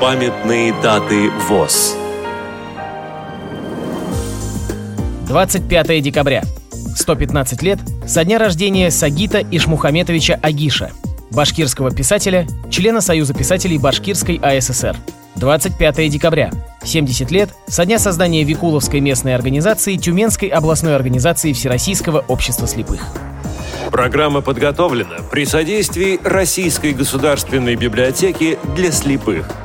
Памятные даты ВОЗ. 25 декабря. 115 лет со дня рождения Сагита Ишмухаметовича Агиша, башкирского писателя, члена Союза писателей Башкирской АССР. 25 декабря. 70 лет со дня создания Викуловской местной организации Тюменской областной организации Всероссийского общества слепых. Программа подготовлена при содействии Российской государственной библиотеки для слепых –